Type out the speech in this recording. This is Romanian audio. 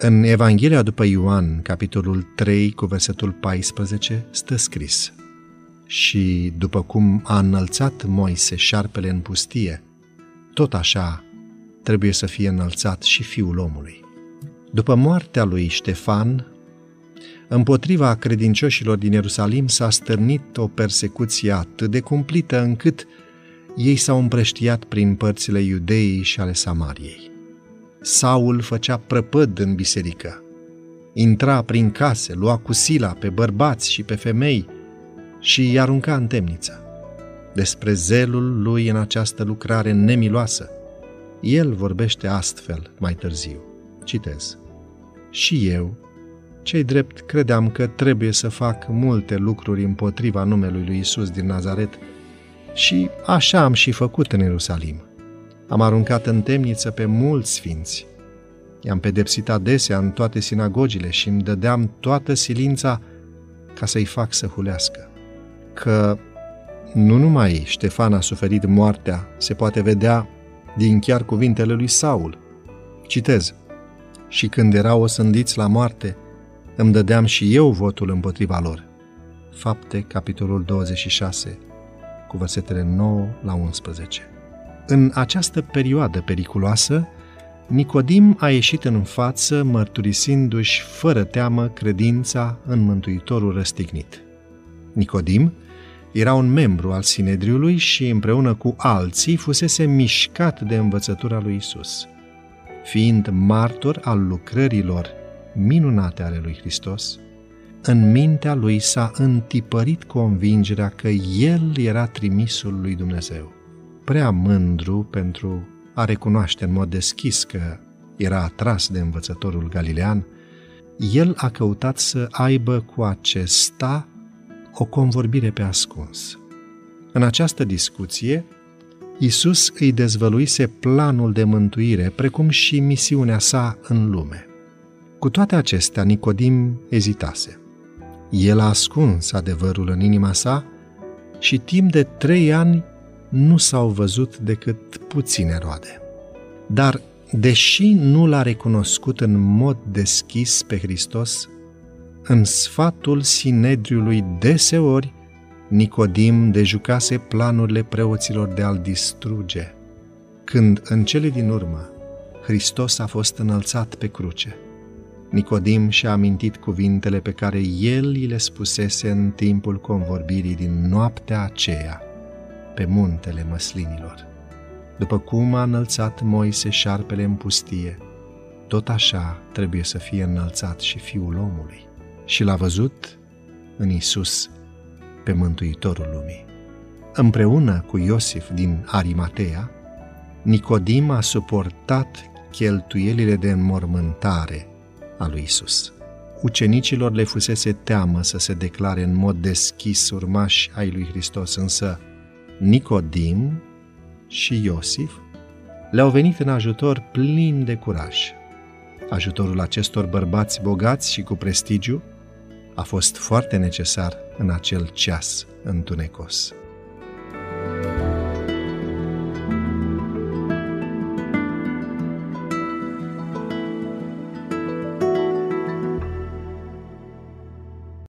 În Evanghelia după Ioan, capitolul 3, cu versetul 14, stă scris Și după cum a înălțat Moise șarpele în pustie, tot așa trebuie să fie înălțat și fiul omului. După moartea lui Ștefan, împotriva credincioșilor din Ierusalim s-a stârnit o persecuție atât de cumplită încât ei s-au împrăștiat prin părțile Iudeii și ale Samariei. Saul făcea prăpăd în biserică. Intra prin case, lua cu sila pe bărbați și pe femei și îi arunca în temniță. Despre zelul lui în această lucrare nemiloasă, el vorbește astfel mai târziu. Citez. Și eu, cei drept, credeam că trebuie să fac multe lucruri împotriva numelui lui Isus din Nazaret și așa am și făcut în Ierusalim. Am aruncat în temniță pe mulți sfinți. I-am pedepsit adesea în toate sinagogile și îmi dădeam toată silința ca să-i fac să hulească. Că nu numai Ștefan a suferit moartea, se poate vedea din chiar cuvintele lui Saul. Citez. Și când erau osândiți la moarte, îmi dădeam și eu votul împotriva lor. Fapte, capitolul 26, cu versetele 9 la 11. În această perioadă periculoasă, Nicodim a ieșit în față mărturisindu-și fără teamă credința în Mântuitorul răstignit. Nicodim era un membru al Sinedriului și împreună cu alții fusese mișcat de învățătura lui Isus. Fiind martor al lucrărilor minunate ale lui Hristos, în mintea lui s-a întipărit convingerea că el era trimisul lui Dumnezeu. Prea mândru pentru a recunoaște în mod deschis că era atras de învățătorul galilean, el a căutat să aibă cu acesta o convorbire pe ascuns. În această discuție, Isus îi dezvăluise planul de mântuire, precum și misiunea sa în lume. Cu toate acestea, Nicodim ezitase. El a ascuns adevărul în inima sa și timp de trei ani nu s-au văzut decât puține roade. Dar, deși nu l-a recunoscut în mod deschis pe Hristos, în sfatul Sinedriului deseori, Nicodim dejucase planurile preoților de a-l distruge, când, în cele din urmă, Hristos a fost înălțat pe cruce. Nicodim și-a amintit cuvintele pe care el îi le spusese în timpul convorbirii din noaptea aceea, pe muntele măslinilor. După cum a înălțat Moise șarpele în pustie, tot așa trebuie să fie înălțat și Fiul omului și l-a văzut în Isus pe Mântuitorul lumii. Împreună cu Iosif din Arimatea, Nicodim a suportat cheltuielile de înmormântare a lui Isus. Ucenicilor le fusese teamă să se declare în mod deschis urmași ai lui Hristos, însă Nicodim și Iosif le-au venit în ajutor plin de curaj. Ajutorul acestor bărbați bogați și cu prestigiu a fost foarte necesar în acel ceas întunecos.